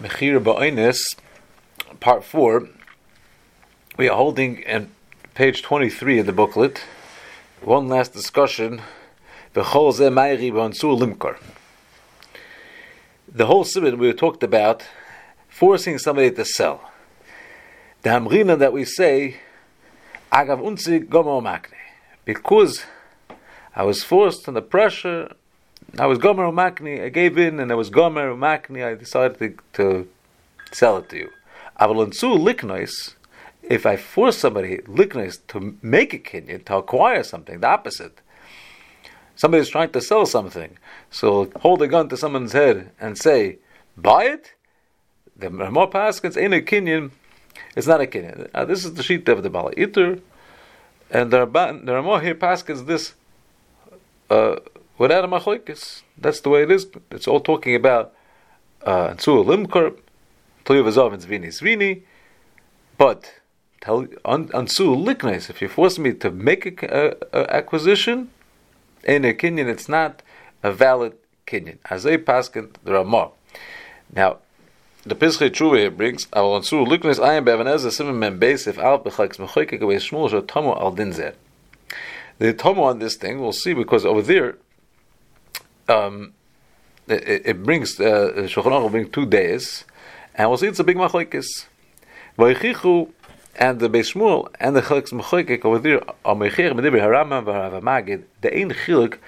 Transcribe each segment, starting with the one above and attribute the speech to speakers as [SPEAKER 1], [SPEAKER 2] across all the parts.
[SPEAKER 1] Mechira Ba'onis, part 4, we are holding in page 23 of the booklet one last discussion. The whole limkar. The whole simon we talked about forcing somebody to sell. The hamrina that we say, agav unzi gomo makne, because I was forced under pressure I was Gomer Umakni, I gave in and I was Gomer Umakni, I decided to, to sell it to you. Avalonsu Liknois, if I force somebody, Liknois, to make a Kenyan, to acquire something, the opposite. Somebody is trying to sell something, so hold a gun to someone's head and say, buy it? The Ramah Paskins ain't a Kenyan, it's not a Kenyan. Now, this is the sheet of the Bala Itur, and the Ramah here Paskins this. Uh, without a machlokes. That's the way it is. It's all talking about uh, tzul limkar, tuyavazov and zvini zvini, but tell on liknes. If you force me to make a, a, a acquisition in a kinyan, it's not a valid kinyan. Azay paskin the Ramah. Now. The Pischei Tshuva here brings, I will answer, Liknes ayim be'avanez simon men beis if al b'chaks mechoykek away shmul shot tomo al dinzer. The tomo on this thing, we'll see, because over there, um, it, it, brings uh, Shulchan Aruch bring two days, and we'll see it's a big machlekes. Vaychichu and the Beis Shmuel and the Chalks Mechoykek over there are Mecher Medibir Harama v'Harav Magid. The ein chiluk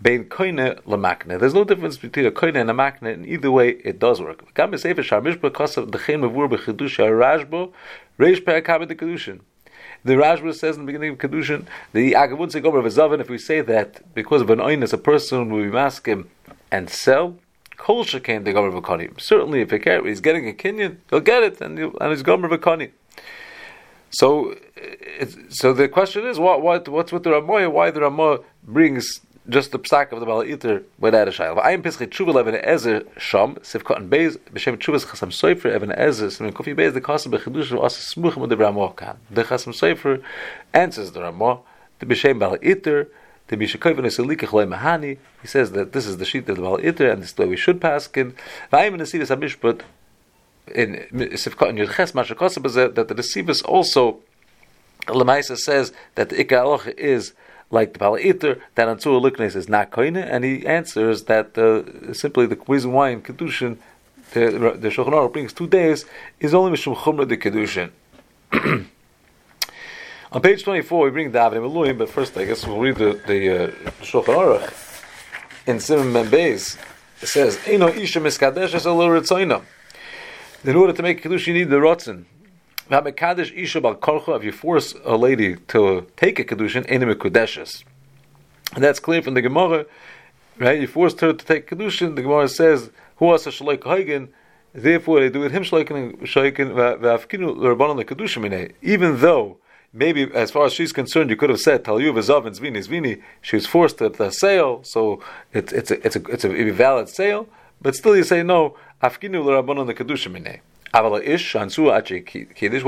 [SPEAKER 1] bein koine lemakne. There's no difference between a koine and a makne. and either way, it does work. Kam besefer shar mishba kosav dechein mevur bechidusha rashbo reish per kabed kedushin. The Rashba says in the beginning of Kedushin, the Agavun Segomer of if we say that because of an oinus, a person will be maskim and sell, Kol Shekain the Gomer Vakani. Certainly, if he's getting a kinyan, he'll get it, and, and he's Gomer Vakani. So, so the question is, what, what, what's with the Ramoy? Why the Ramoy brings just the psak of the Bala Iter without a shayla. I am Pischei Tshuva Levin Ezer Sham Sivkot and Beis B'Shem Tshuvas Chasam Sofer Even Ezer Simin Kofi Beis the Kasam B'Chidush of Asa Smuchim of the Ramah Kan. The Chasam Sofer answers the Ramah the B'Shem Bala Iter the Bishakov and Eselikach Le Mahani. He says that this is the sheet of the Bala Iter and this is the way we should pass in. V'ayim in the Sivas HaMishpat in Sivkot and Yudches Mashakosab that the Sivas also Lemaisa says that the Ikka is like the Bala'iter, that Ansur Liknes is not koine, and he answers that uh, simply the reason in Kedushin the, the Shulchan Aruch brings two days is only Mishum Chumra de Kedushin. On page 24, we bring David Elohim, but first I guess we'll read the, the uh, Shulchan Aruch in Simon Membeis. It says, Eino Isha Miskadesh es In order to make Kedushin, you need the Rotzen. If you force a lady to take a kedushin, and that's clear from the Gemara, right? You forced her to take kedushin. The Gemara says, "Who was a shloik hagen?" Therefore, they do it him shloikin shloikin v'afkinu l'rabbanon kedushin Even though maybe as far as she's concerned, you could have said Tal Yuv and Zvini Zvini. She was forced to the sale, so it's it's a it's a it's a valid sale. But still, you say no. Afkinu l'rabbanon kedushin what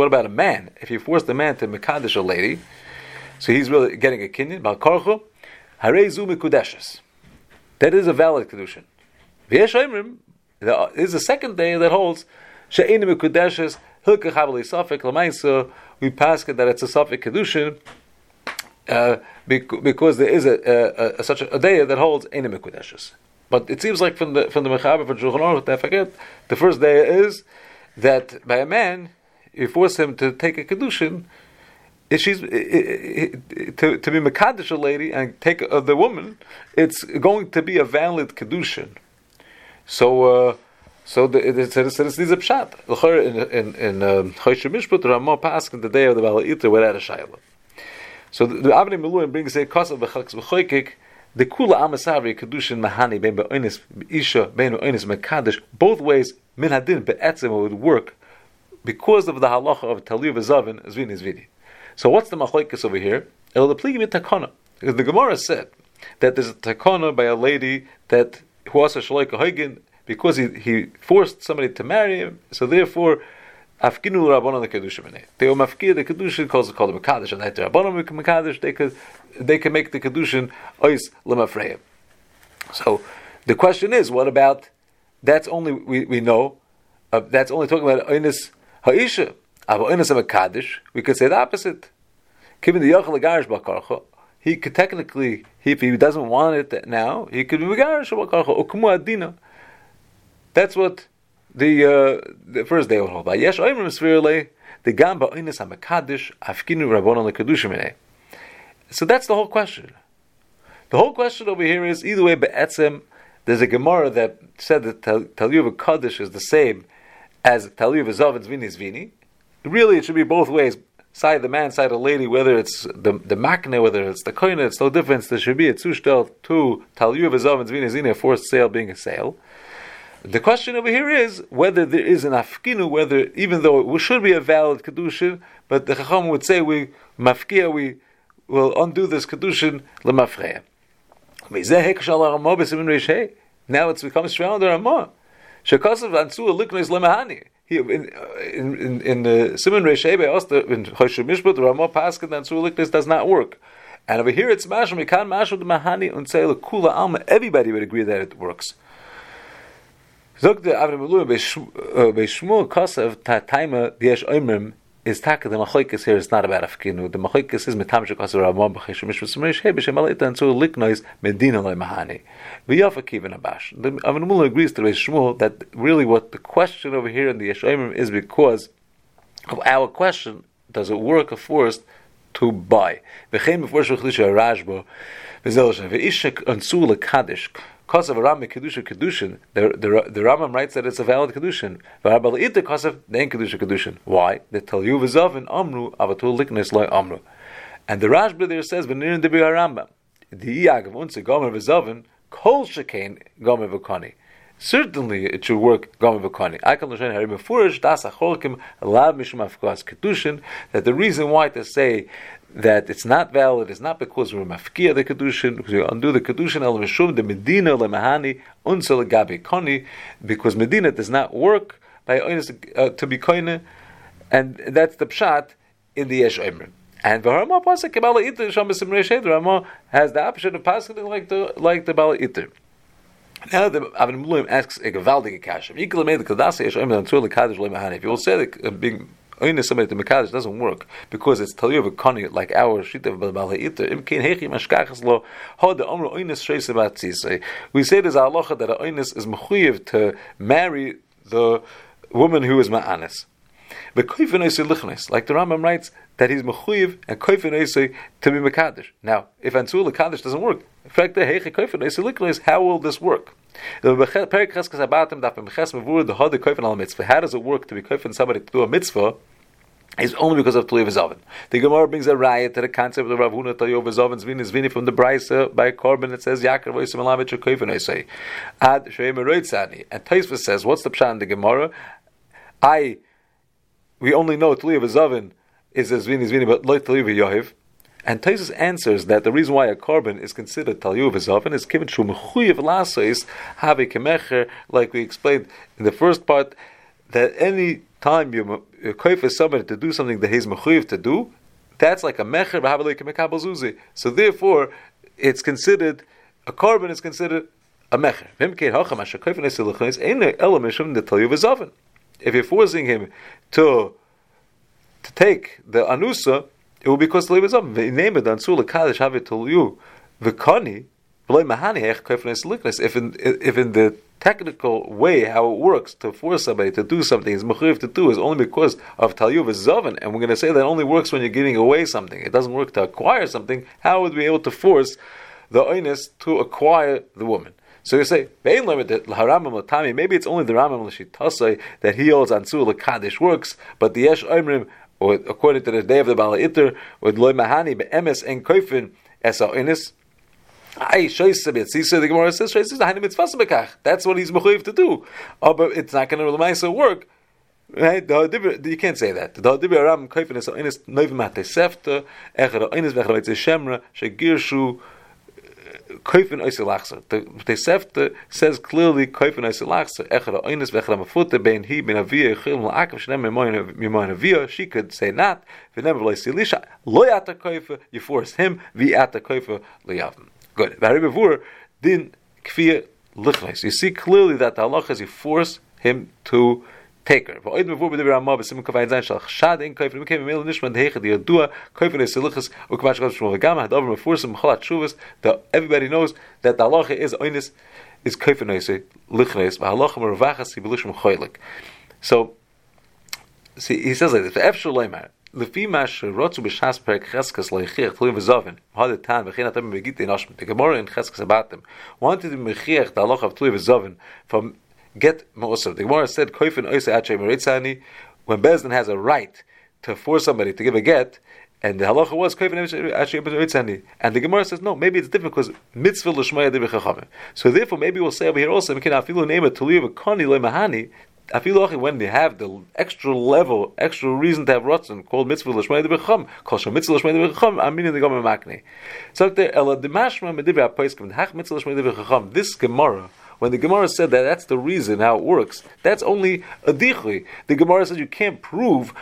[SPEAKER 1] about a man? If you force the man to mekadesh a lady, so he's really getting a kinyan. That is a valid kedushin. There is a second day that holds she'enim mikudeshes lamaisa. We pass that it's a safek kedushin. Uh, because there is a, a, a, such a, day that holds mikudeshes. But it seems like from the from the mechaber for Shulchan Aruch, I forget the first day is that by a man, you force him to take a kedushin, if she's to to be mekadesh a lady and take uh, the woman, it's going to be a valid kedushin. So. Uh, so the, it, it, it, it a pshat. In in in um, Choshe Mishpat, Ramah passed the day of the Bala'ita without a shayla. So the, the Avnei Miluim brings a kosav b'chalks b'choykik the kula amasavi kedushin mahani ben be'onis isha ben be'onis mekadesh both ways min hadin be'etzem would work because of the halacha of taliv zavin zvini zvini. So what's the machlekes over here? El the takana because the Gemara said that there's a takana by a lady that who was a shaloika because he, he forced somebody to marry him, so therefore Afkinu rabbanon the kedusha. They were mafkir the kedusha calls it called a mekadosh, and after rabbanon mekadosh they could they can make the kedushin ois lemafreim. So the question is, what about? That's only we, we know uh, that's only talking about oinus ha'isha. Ava oinus of a kaddish, we could say the opposite. Given the yochel garish bakarcha, he could technically, if he doesn't want it now, he could be garish bakarcha ukumu adina. That's what the uh, the first day will hold. Yesh oimrim svirle the gamba oinus hamakadish afkinu rabbonon lekadushim So that's the whole question. The whole question over here is either way, be'etzem, there's a Gemara that said that Taliyuv Kaddish is the same as Taliyuv and Zvini Zvini. Really, it should be both ways. Side the man, side the lady, whether it's the the makne, whether it's the koine, it's no difference. There should be a zustel to Taliyuv Zav and a forced sale being a sale. The question over here is whether there is an afkinu, whether even though it should be a valid kedushin, but the chacham would say we mafkia, we will undo this kedushin lemafreya. Now it's become stronger Ramah. Shekasav Ansua Liknes Lemahani. In, in, in, the Simon Reshebe, in Choshev Mishpat, the Ramah Paskin, Ansua Liknes does not work. And over here it's Mashal, Mikan Mashal the Mahani, and say Kula Alma, everybody would agree that it works. Zog the Avram Eluim, Beishmul uh, Kosav, Taima, Diesh Oimrim, is taka the machoikas here is not about afkinu. The machoikas is metam shekas ramon b'chesh mishvus merish hey b'shem alita and so liknois medina loy mahani. V'yafa kiven abash. The Avin Mullah agrees to Shmuel that really what the question over here in the Yeshayim is because of our question, does it work forced to buy? V'chein before shechlisha rashbo v'zel shem v'ishek ansu lekadish because of a Ram Kedusha Kedushin, the, the, the Rambam writes that it's a valid Kedushin. V'arbal ita because of the Kedusha Kedushin. Why? The Tel Yuvazov Amru Avatul Liknes Loy Amru. And the Rashba there says, V'nirin Debi Rambam. The Iyagav Unse Gomer V'zovin Kol Shekain Gomer V'koni. Certainly it should work Gomer V'koni. I can learn Harim Furish Das Acholkim Lav Mishum Afkas Kedushin that the reason why to say that it's not valid is not because we're mafkia the kedushin, because we undo the kedushin el mishum the medina le mahani unsel gabi koni, because medina does not work by uh, to be koine, and that's the pshat in the yesh oimrim. And the Rama pasuk Kabbalah Iter Sham Besim Rama has the option of pasuk like the like the Bala Iter. Now the Avnei Miluim asks a gewaltige kasha. If you will say that uh, being only somebody to Mekadosh doesn't work because it's Taliyah of Kani, like our Shita of Balei Iter. Im Kein Hechi Mashkachas Lo, Ho the Omro Oines Shreis Abatzisei. We say there's a halacha that a Oines is Mechuyev to marry the woman who is Ma'anis. But Koifin Oisei like the Rambam writes, that he's Mechuyev and Koifin Oisei to be Mekadosh. Now, if Ansul Mekadosh doesn't work, in fact, the heiche koifin how will this work? How does it work to be kofen somebody to do a mitzvah? Is only because of Tluy V'Zovin. The Gemara brings a riot to the concept of Rav Huna Tluy V'Zovin's Vini Zvini from the Brisa by Korban. It says Yaakov V'Yisem Alavich Kofen say Ad Sheim Eroitzani. And Taisva says, what's the pshat in the Gemara? I, we only know Tluy V'Zovin is a Zvini Zvini, but Loy Tluy V'Yohiv. And Taisus answers that the reason why a korban is considered talyu v'zavin is given shu mechuyev lasois have kemecher, like we explained in the first part, that any time you koif somebody to do something that he's mechuyev to do, that's like a mecher zuzi. So therefore, it's considered a korban is considered a mecher. If you're forcing him to to take the anusa, it will be because the lebezom name it ansula kaddish have it to you kofnes liknes. If in if in the technical way how it works to force somebody to do something is mechuyev to do is only because of talyu v'zoven, and we're going to say that only works when you're giving away something. It doesn't work to acquire something. How would we be able to force the oinus to acquire the woman? So you say, maybe it's only the Ramam L'shitasai that he holds Ansul Kaddish works, but the Yesh Oimrim or according to the day of the Bala Itter, with loy mahani be'emes en koifin esa inis. That's what he's mechuyev to do. Oh, but it's not going to lemaisa work. Right? You can't say that. The Dibir Aram koifin esa inis noiv mate sefta echad vechad shemra shegirshu koifen oise lachsa. The Tosefta says clearly koifen oise lachsa. Echad oines vechad amafute bein hi ben avia echil malakav shnem mimoin avia. She could say not. V'nem v'loi silisha. Lo yata koife. You force him. V'yata koife liyavim. Good. Before din kfir lichnes. You see clearly that the halach is you force him to taker. Va'oid mevur b'divrei Ramah b'simen kavayit zayin shal chshad ein koif v'mekei v'mil nishman dehechad yadua koif v'nei selichas u'kavash kav shmuel v'gama hadavar mefursim cholat shuvas that everybody knows that the halacha is oinis is koif v'nei lichnes v'halacha mervachas yibelushim choylik. So, see, he says like this, v'efshul leimar, לפי מה שרוצו בש"ס פרק חזקס להכריח תלויים וזובן, הוד תן וכן אתם בגיטי נושם, the Gemara in חזקס הבאתם, wanted to mechiach the halacha of tluy וזובן from get Mosov. The Gemara said, Koifin Oisa Ache Meritzani, when Bezdin has a right to force somebody to give a get, and the halacha was Meritzani. And the Gemara says, no, maybe it's different because mitzvah l'shmaya chachamim. So therefore, maybe we'll say over here also, can afilu name it to leave a koni lemahani, afilu when they have the extra level, extra reason to have rotzen called mitzvah l'shmei debecham, called shom mitzvah l'shmei debecham, I mean in the gomer makne. So there, ela demashma medivra apoiskim, hach mitzvah l'shmei debecham, this Gemara, when the Gemara said that that's the reason how it works, that's only a dichui. The Gemara says you can't prove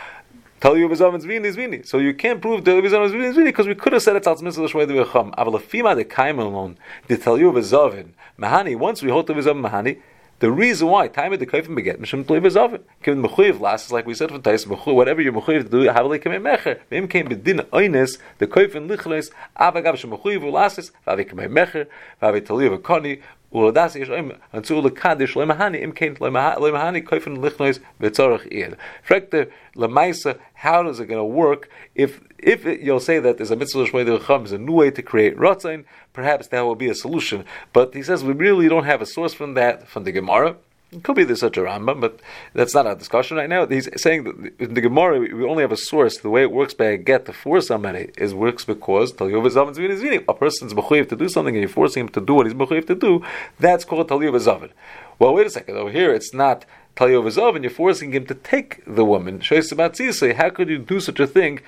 [SPEAKER 1] Tell you Bezavin's Vini is Vini. So you can't prove Tell you Bezavin's Vini is Vini because we could have said it's Alts Mitzvah Shmei Devecham. Aval Afima de Kaim alone, the Tell you Bezavin, Mahani, once we hold the Bezavin Mahani, the reason why time of the kaifim beget mishum tlei bezavin. Given mechuyev last like we said for tais mechuyev whatever you're mechuyev to do have like kamei mecher. Vim came bedin oines the kaifim lichles avagav shem mechuyev lasses vavi kamei mecher vavi tali v'koni ולדעס יש אוים אנצו לקדש למהני אם כן למהני קויפן lichnois בצורך ir. Fragt the lemaisa how is it going to work if if it, you'll say that there's a mitzvah shmei is a new way to create rotzain, perhaps that will be a solution. But he says we really don't have a source from that from the Gemara. It could be there's such a Rambam, but that's not our discussion right now. He's saying that in the Gemara we only have a source. The way it works by a get to force somebody is works because a person's mechuyev to do something and you're forcing him to do what he's mechuyev to do. That's called taliyuv zavin. Well, wait a second. Over here, it's not taliyuv zav, and you're forcing him to take the woman. How could you do such a thing?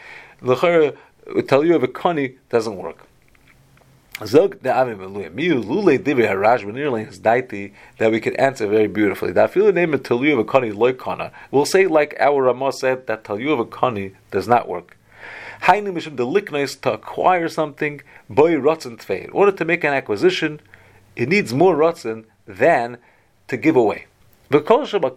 [SPEAKER 1] A kani doesn't work. That we could answer very beautifully. That feel the name of Talu of Akani Loikana. We'll say like our Ramah said that Talu of Akani does not work. Hainu Mishum the Liknois to acquire something boy rotzen tvei. In order to make an acquisition, it needs more rotzen than to give away. V'kol sheba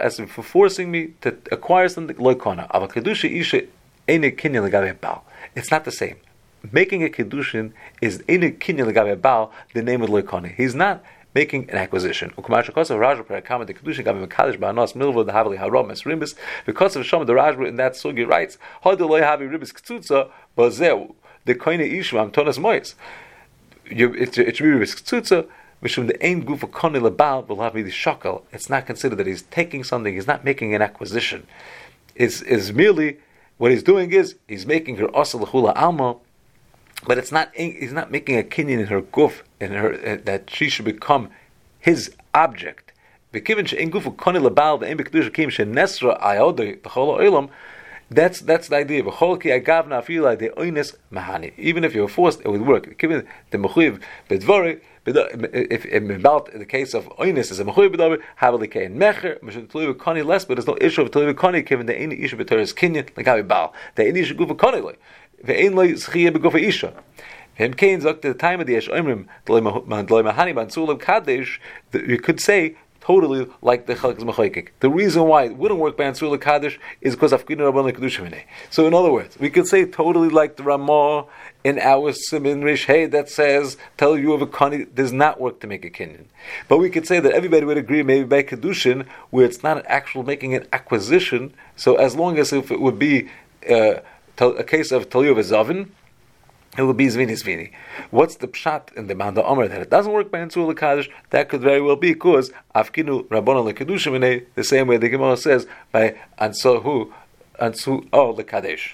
[SPEAKER 1] as for forcing me to acquire something loikana. Avakadusha isha ene kinyan legabe bal. It's not the same making a kedushin is in a kinyan legabe bal the name of loikani. He's not making an acquisition. Because of Shama the Rashba in that sugi writes, the koine ishvam tonas mois. It should be ribis ktsutza, Mishum the ain goof of koni lebal will have me the shakel. It's not considered that he's taking something, he's not making an acquisition. It's, it's merely, what he's doing is, he's making her asal alma, but it's not he's not making a kinyan in her guf in her uh, that she should become his object. That's that's the idea. Even if you're forced, it would work. The if about the case of oinis is a mechuyev bedvori, havali kein mecher, mishum tluyev kani less, but there's no issue of tluyev kani given the any issue of b'teres kinyan like how bal. The any issue gufa kani ve'ein lo zchiyah begofa isha. Him Cain at the time of the Yesh Omrim, Kadesh, you could say totally like the Chalak Mechaykik. The reason why it wouldn't work by Ansula is because of Afkina Rabban Kedushim So in other words, we could say totally like the Ramah in our Simin Rish Hey that says tell you of a Kani does not work to make a Kenyan. But we could say that everybody would agree maybe by Kedushin where it's not an actual making an acquisition. So as long as if it would be uh, a case of Talyu Zavin, it will be Zvini Zvini. What's the pshat in the Manda Omer that it doesn't work by Ensul Kaddish? That could very well be because Afkinu Rabbana Lekadushim the same way the Gemara says by Ansohu Ansu Oh Lekadesh.